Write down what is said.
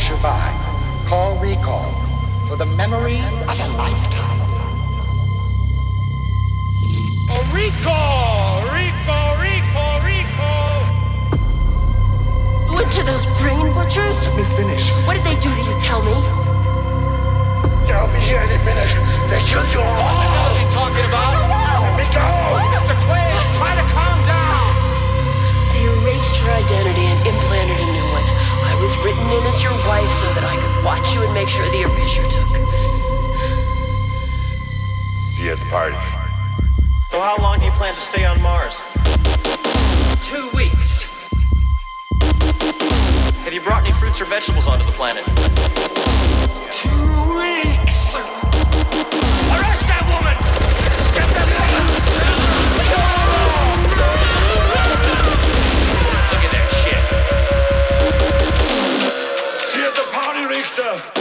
pass you by. Call Rekall for the memory of a lifetime. Oh, Rekall! Rekall, Rekall, Rekall! You went to those brain butchers? Let me finish. What did they do to you? Tell me. They'll be here any minute. They killed you all. In as your wife so that I could watch you and make sure the erasure took. See you at the party. So how long do you plan to stay on Mars? Two weeks. Have you brought any fruits or vegetables onto the planet? Two weeks! Richter.